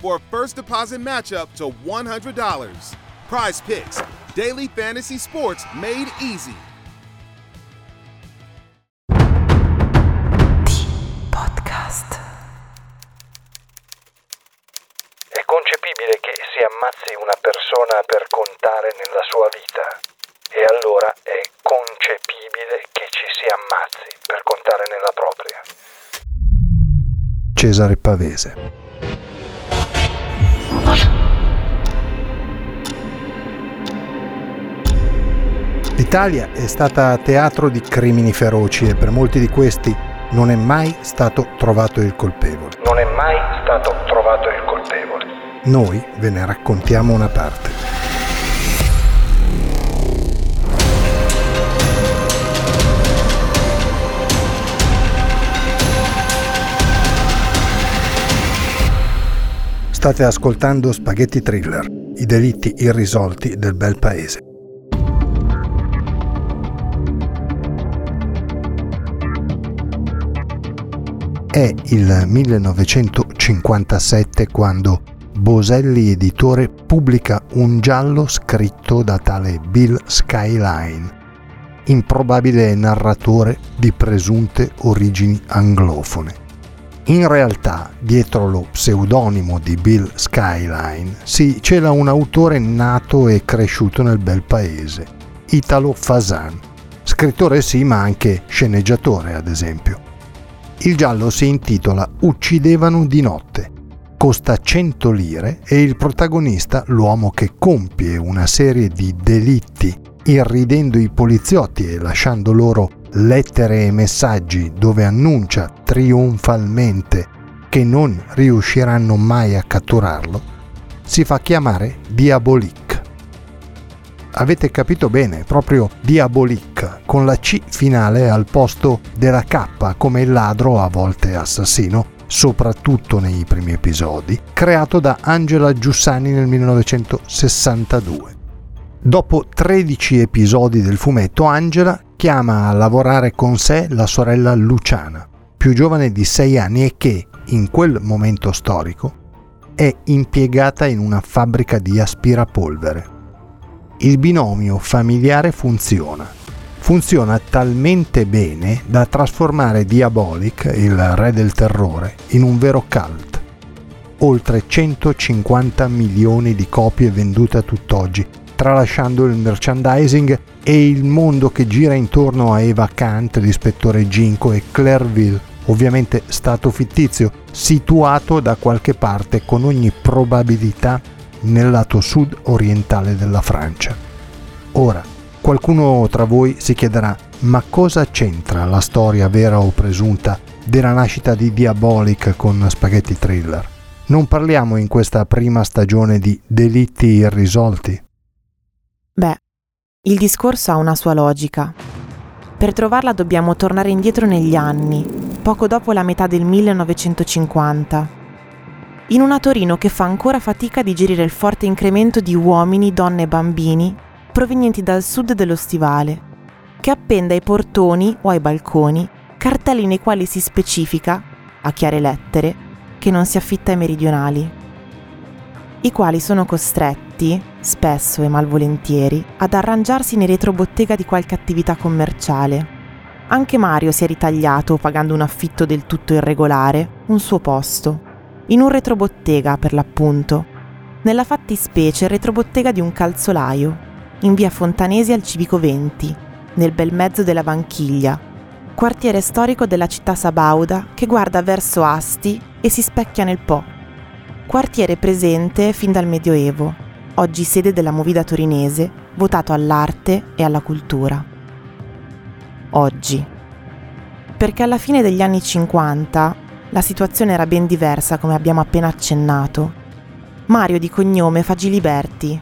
for a first deposit matchup to $100. Prize Picks, daily fantasy sports made easy. Podcast. È concepibile che si ammazzi una persona per contare nella sua vita. E allora è concepibile che ci si ammazzi per contare nella propria. Cesare Pavese. L'Italia è stata teatro di crimini feroci e per molti di questi non è mai stato trovato il colpevole. Non è mai stato trovato il colpevole. Noi ve ne raccontiamo una parte. State ascoltando Spaghetti Thriller, i delitti irrisolti del bel paese. È il 1957 quando Boselli Editore pubblica un giallo scritto da tale Bill Skyline, improbabile narratore di presunte origini anglofone. In realtà, dietro lo pseudonimo di Bill Skyline si cela un autore nato e cresciuto nel bel paese, Italo Fasan, scrittore sì ma anche sceneggiatore ad esempio. Il giallo si intitola Uccidevano di notte. Costa 100 lire e il protagonista, l'uomo che compie una serie di delitti, irridendo i poliziotti e lasciando loro lettere e messaggi dove annuncia trionfalmente che non riusciranno mai a catturarlo, si fa chiamare Diabolique avete capito bene, proprio Diabolique, con la C finale al posto della K come il ladro, a volte assassino, soprattutto nei primi episodi, creato da Angela Giussani nel 1962. Dopo 13 episodi del fumetto, Angela chiama a lavorare con sé la sorella Luciana, più giovane di 6 anni e che, in quel momento storico, è impiegata in una fabbrica di aspirapolvere il binomio familiare funziona. Funziona talmente bene da trasformare Diabolic, il re del terrore, in un vero cult. Oltre 150 milioni di copie vendute a tutt'oggi, tralasciando il merchandising e il mondo che gira intorno a Eva Kant, l'ispettore Ginko e Clairville, ovviamente stato fittizio, situato da qualche parte con ogni probabilità nel lato sud-orientale della Francia. Ora, qualcuno tra voi si chiederà, ma cosa c'entra la storia vera o presunta della nascita di Diabolic con Spaghetti Thriller? Non parliamo in questa prima stagione di delitti irrisolti? Beh, il discorso ha una sua logica. Per trovarla dobbiamo tornare indietro negli anni, poco dopo la metà del 1950 in una Torino che fa ancora fatica a digerire il forte incremento di uomini, donne e bambini provenienti dal sud dello stivale, che appende ai portoni o ai balconi cartelli nei quali si specifica, a chiare lettere, che non si affitta ai meridionali, i quali sono costretti, spesso e malvolentieri, ad arrangiarsi in retrobottega di qualche attività commerciale. Anche Mario si è ritagliato, pagando un affitto del tutto irregolare, un suo posto, in un retrobottega per l'appunto, nella fattispecie retrobottega di un calzolaio, in via Fontanesi al Civico 20, nel bel mezzo della Vanchiglia, quartiere storico della città sabauda che guarda verso Asti e si specchia nel Po. Quartiere presente fin dal Medioevo, oggi sede della Movida torinese, votato all'arte e alla cultura. Oggi. Perché alla fine degli anni 50 la situazione era ben diversa come abbiamo appena accennato. Mario di cognome fa Giliberti,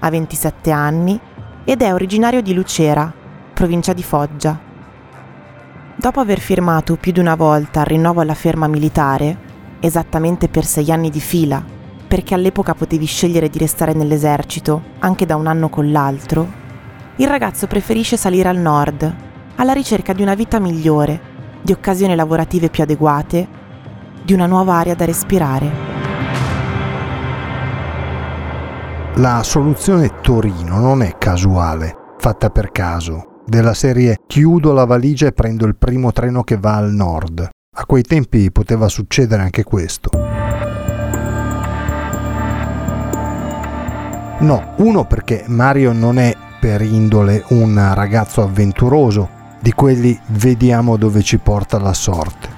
ha 27 anni ed è originario di Lucera, provincia di Foggia. Dopo aver firmato più di una volta il rinnovo alla ferma militare, esattamente per sei anni di fila, perché all'epoca potevi scegliere di restare nell'esercito anche da un anno con l'altro, il ragazzo preferisce salire al nord, alla ricerca di una vita migliore, di occasioni lavorative più adeguate, di una nuova aria da respirare. La soluzione Torino non è casuale, fatta per caso, della serie chiudo la valigia e prendo il primo treno che va al nord. A quei tempi poteva succedere anche questo. No, uno perché Mario non è per indole un ragazzo avventuroso, di quelli vediamo dove ci porta la sorte.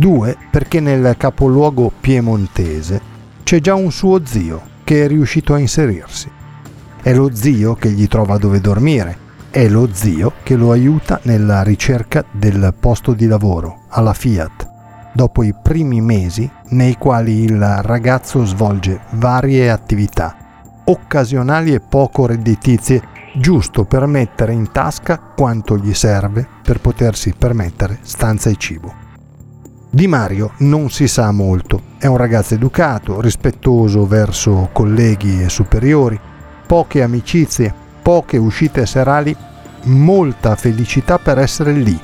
Due, perché nel capoluogo piemontese c'è già un suo zio, che è riuscito a inserirsi. È lo zio che gli trova dove dormire, è lo zio che lo aiuta nella ricerca del posto di lavoro alla Fiat, dopo i primi mesi nei quali il ragazzo svolge varie attività, occasionali e poco redditizie, giusto per mettere in tasca quanto gli serve per potersi permettere stanza e cibo. Di Mario non si sa molto, è un ragazzo educato, rispettoso verso colleghi e superiori, poche amicizie, poche uscite serali, molta felicità per essere lì,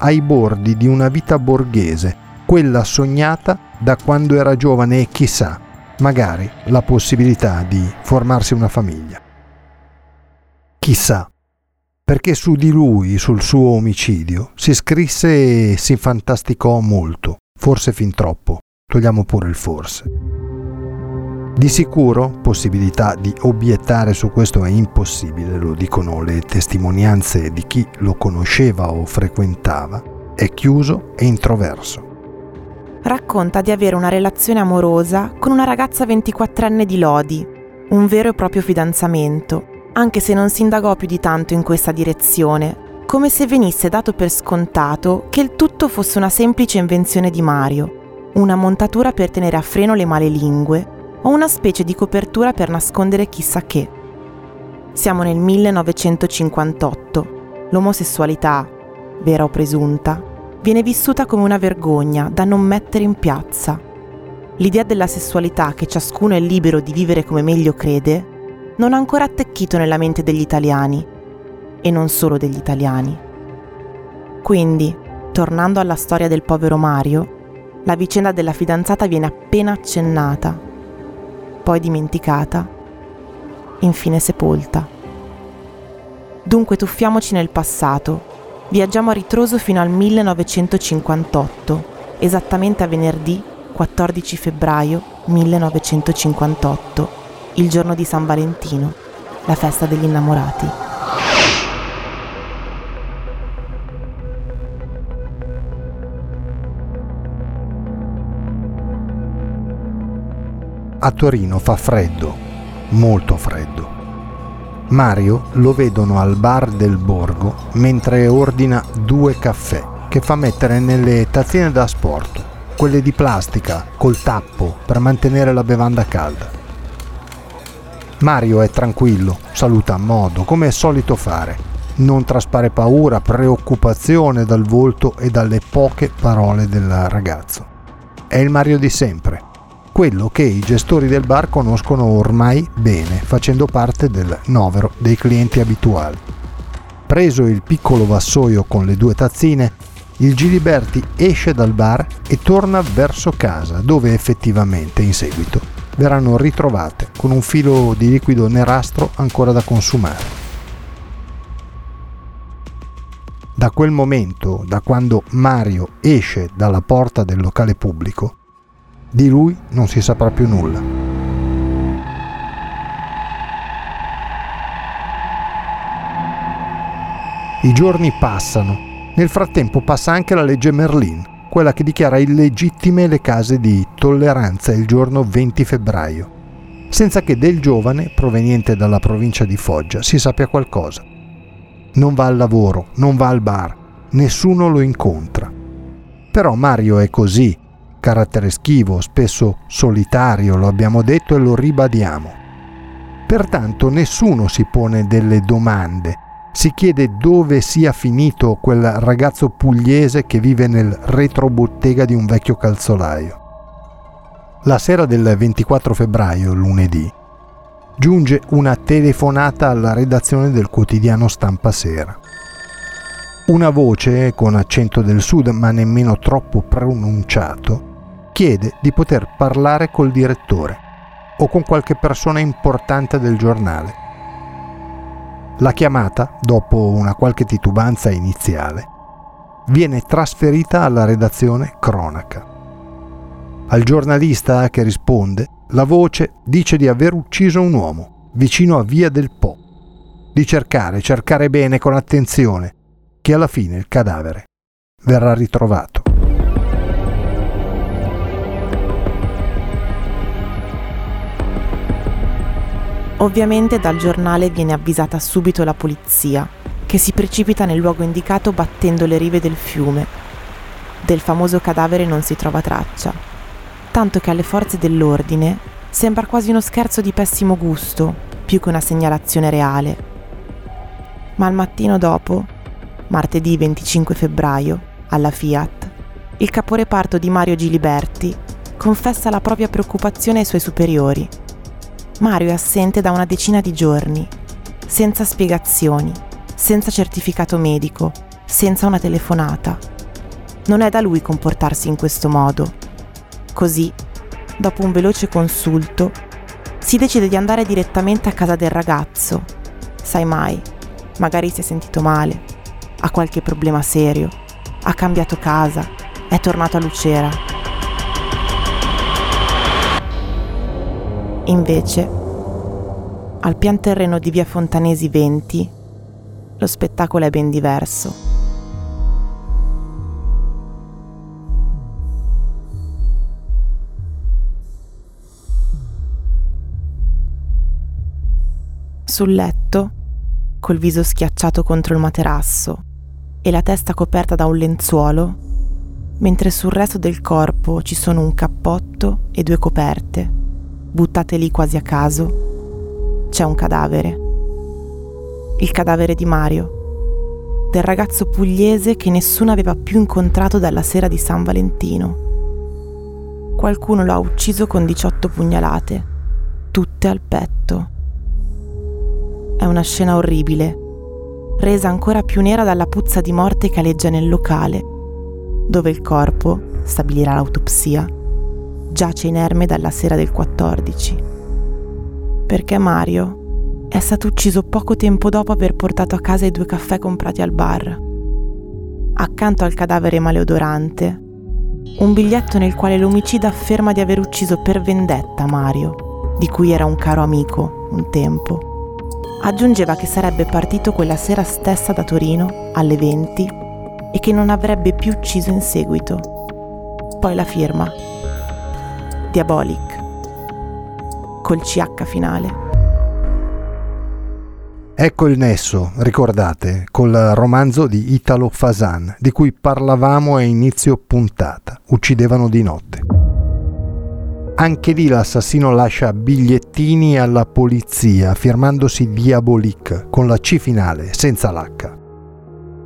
ai bordi di una vita borghese, quella sognata da quando era giovane e chissà, magari la possibilità di formarsi una famiglia. Chissà perché su di lui, sul suo omicidio, si scrisse e si fantasticò molto, forse fin troppo, togliamo pure il forse. Di sicuro possibilità di obiettare su questo è impossibile, lo dicono le testimonianze di chi lo conosceva o frequentava, è chiuso e introverso. Racconta di avere una relazione amorosa con una ragazza 24enne di Lodi, un vero e proprio fidanzamento, anche se non si indagò più di tanto in questa direzione, come se venisse dato per scontato che il tutto fosse una semplice invenzione di Mario, una montatura per tenere a freno le male lingue o una specie di copertura per nascondere chissà che. Siamo nel 1958. L'omosessualità, vera o presunta, viene vissuta come una vergogna da non mettere in piazza. L'idea della sessualità che ciascuno è libero di vivere come meglio crede non ha ancora attecchito nella mente degli italiani, e non solo degli italiani. Quindi, tornando alla storia del povero Mario, la vicenda della fidanzata viene appena accennata, poi dimenticata, infine sepolta. Dunque tuffiamoci nel passato, viaggiamo a ritroso fino al 1958, esattamente a venerdì 14 febbraio 1958 il giorno di San Valentino, la festa degli innamorati. A Torino fa freddo, molto freddo. Mario lo vedono al bar del borgo mentre ordina due caffè che fa mettere nelle tazzine da sport, quelle di plastica col tappo per mantenere la bevanda calda. Mario è tranquillo, saluta a modo, come è solito fare. Non traspare paura, preoccupazione dal volto e dalle poche parole del ragazzo. È il Mario di sempre, quello che i gestori del bar conoscono ormai bene, facendo parte del novero dei clienti abituali. Preso il piccolo vassoio con le due tazzine, il Giliberti esce dal bar e torna verso casa, dove effettivamente in seguito verranno ritrovate con un filo di liquido nerastro ancora da consumare. Da quel momento, da quando Mario esce dalla porta del locale pubblico, di lui non si saprà più nulla. I giorni passano. Nel frattempo passa anche la legge Merlin, quella che dichiara illegittime le case di tolleranza il giorno 20 febbraio, senza che del giovane, proveniente dalla provincia di Foggia, si sappia qualcosa non va al lavoro, non va al bar, nessuno lo incontra. Però Mario è così, carattere schivo, spesso solitario, lo abbiamo detto e lo ribadiamo. Pertanto nessuno si pone delle domande, si chiede dove sia finito quel ragazzo pugliese che vive nel retrobottega di un vecchio calzolaio. La sera del 24 febbraio, lunedì, giunge una telefonata alla redazione del quotidiano Stampa Sera. Una voce, con accento del sud ma nemmeno troppo pronunciato, chiede di poter parlare col direttore o con qualche persona importante del giornale. La chiamata, dopo una qualche titubanza iniziale, viene trasferita alla redazione Cronaca. Al giornalista che risponde la voce dice di aver ucciso un uomo vicino a Via del Po, di cercare, cercare bene con attenzione, che alla fine il cadavere verrà ritrovato. Ovviamente dal giornale viene avvisata subito la polizia, che si precipita nel luogo indicato battendo le rive del fiume. Del famoso cadavere non si trova traccia, tanto che alle forze dell'ordine sembra quasi uno scherzo di pessimo gusto, più che una segnalazione reale. Ma al mattino dopo, martedì 25 febbraio, alla Fiat, il caporeparto di Mario Giliberti confessa la propria preoccupazione ai suoi superiori. Mario è assente da una decina di giorni, senza spiegazioni, senza certificato medico, senza una telefonata. Non è da lui comportarsi in questo modo Così, dopo un veloce consulto, si decide di andare direttamente a casa del ragazzo. Sai mai, magari si è sentito male, ha qualche problema serio, ha cambiato casa, è tornato a Lucera. Invece, al pian terreno di via Fontanesi 20, lo spettacolo è ben diverso. Sul letto, col viso schiacciato contro il materasso e la testa coperta da un lenzuolo, mentre sul resto del corpo ci sono un cappotto e due coperte, buttate lì quasi a caso, c'è un cadavere. Il cadavere di Mario, del ragazzo pugliese che nessuno aveva più incontrato dalla sera di San Valentino. Qualcuno lo ha ucciso con 18 pugnalate, tutte al petto. È una scena orribile, resa ancora più nera dalla puzza di morte che aleggia nel locale, dove il corpo, stabilirà l'autopsia, giace inerme dalla sera del 14. Perché Mario è stato ucciso poco tempo dopo aver portato a casa i due caffè comprati al bar. Accanto al cadavere maleodorante, un biglietto nel quale l'omicida afferma di aver ucciso per vendetta Mario, di cui era un caro amico un tempo aggiungeva che sarebbe partito quella sera stessa da Torino alle 20 e che non avrebbe più ucciso in seguito. Poi la firma. Diabolic. Col CH finale. Ecco il nesso, ricordate, col romanzo di Italo Fasan, di cui parlavamo a inizio puntata. Uccidevano di notte. Anche lì l'assassino lascia bigliettini alla polizia firmandosi Diabolic con la C finale, senza l'H.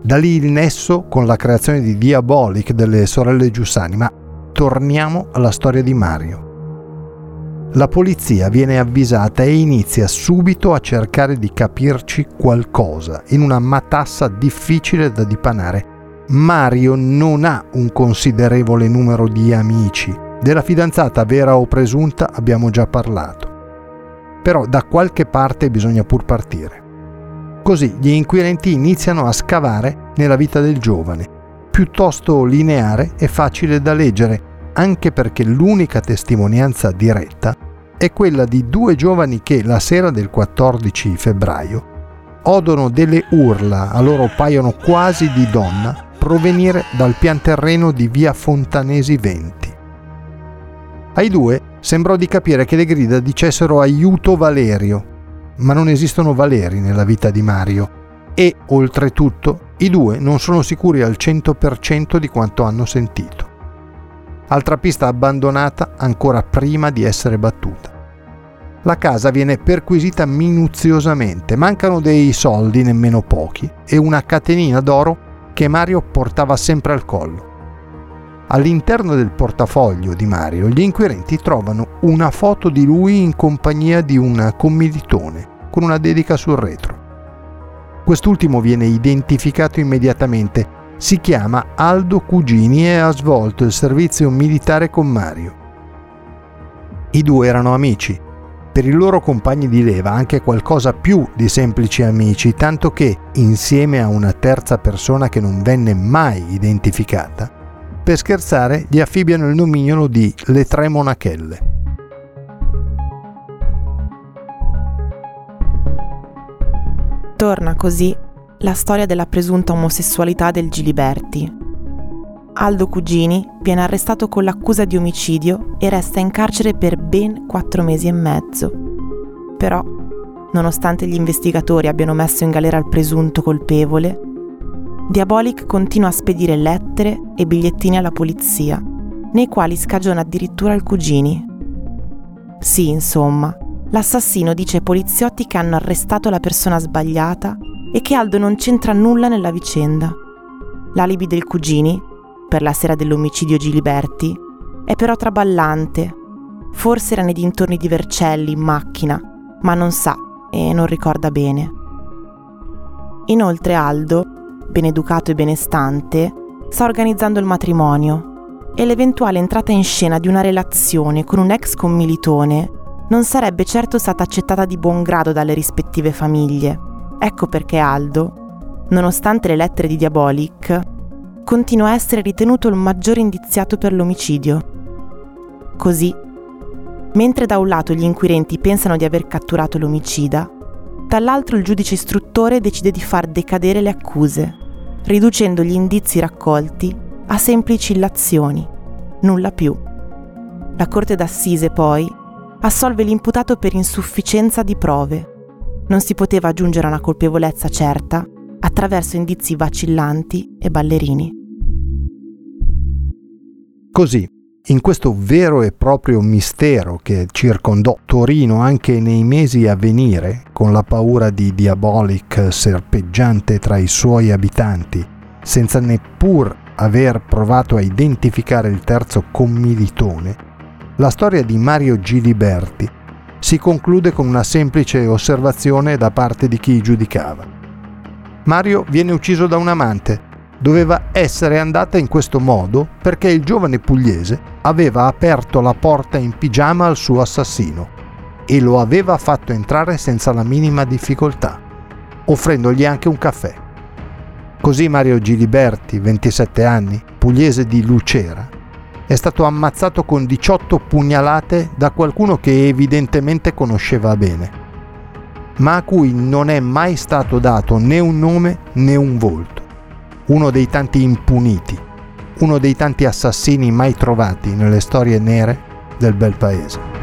Da lì il nesso con la creazione di Diabolic delle sorelle Giussani, ma torniamo alla storia di Mario. La polizia viene avvisata e inizia subito a cercare di capirci qualcosa in una matassa difficile da dipanare Mario non ha un considerevole numero di amici. Della fidanzata vera o presunta abbiamo già parlato. Però da qualche parte bisogna pur partire. Così gli inquirenti iniziano a scavare nella vita del giovane, piuttosto lineare e facile da leggere, anche perché l'unica testimonianza diretta è quella di due giovani che la sera del 14 febbraio odono delle urla, a loro paiono quasi di donna, provenire dal pian terreno di via Fontanesi 20. Ai due sembrò di capire che le grida dicessero aiuto Valerio, ma non esistono Valeri nella vita di Mario e, oltretutto, i due non sono sicuri al 100% di quanto hanno sentito. Altra pista abbandonata ancora prima di essere battuta. La casa viene perquisita minuziosamente, mancano dei soldi, nemmeno pochi, e una catenina d'oro che Mario portava sempre al collo. All'interno del portafoglio di Mario gli inquirenti trovano una foto di lui in compagnia di un commilitone con una dedica sul retro. Quest'ultimo viene identificato immediatamente, si chiama Aldo Cugini e ha svolto il servizio militare con Mario. I due erano amici, per i loro compagni di leva anche qualcosa più di semplici amici, tanto che, insieme a una terza persona che non venne mai identificata, per scherzare gli affibbiano il nomignolo di Le Tre Monachelle. Torna così la storia della presunta omosessualità del Giliberti. Aldo Cugini viene arrestato con l'accusa di omicidio e resta in carcere per ben quattro mesi e mezzo. Però, nonostante gli investigatori abbiano messo in galera il presunto colpevole, Diabolic continua a spedire lettere e bigliettini alla polizia, nei quali scagiona addirittura il Cugini. Sì, insomma, l'assassino dice ai poliziotti che hanno arrestato la persona sbagliata e che Aldo non c'entra nulla nella vicenda. L'alibi del Cugini per la sera dell'omicidio Giliberti, è però traballante. Forse era nei dintorni di Vercelli in macchina, ma non sa e non ricorda bene. Inoltre Aldo, ben educato e benestante, sta organizzando il matrimonio e l'eventuale entrata in scena di una relazione con un ex commilitone non sarebbe certo stata accettata di buon grado dalle rispettive famiglie. Ecco perché Aldo, nonostante le lettere di Diabolic, continua a essere ritenuto il maggiore indiziato per l'omicidio. Così, mentre da un lato gli inquirenti pensano di aver catturato l'omicida, dall'altro il giudice istruttore decide di far decadere le accuse, riducendo gli indizi raccolti a semplici illazioni, nulla più. La Corte d'Assise poi assolve l'imputato per insufficienza di prove. Non si poteva giungere a una colpevolezza certa attraverso indizi vacillanti e ballerini. Così, in questo vero e proprio mistero che circondò Torino anche nei mesi a venire, con la paura di Diabolic serpeggiante tra i suoi abitanti, senza neppur aver provato a identificare il terzo commilitone, la storia di Mario Giliberti si conclude con una semplice osservazione da parte di chi giudicava. Mario viene ucciso da un amante, doveva essere andata in questo modo perché il giovane pugliese aveva aperto la porta in pigiama al suo assassino e lo aveva fatto entrare senza la minima difficoltà, offrendogli anche un caffè. Così Mario Giliberti, 27 anni, pugliese di Lucera, è stato ammazzato con 18 pugnalate da qualcuno che evidentemente conosceva bene, ma a cui non è mai stato dato né un nome né un volto uno dei tanti impuniti, uno dei tanti assassini mai trovati nelle storie nere del bel paese.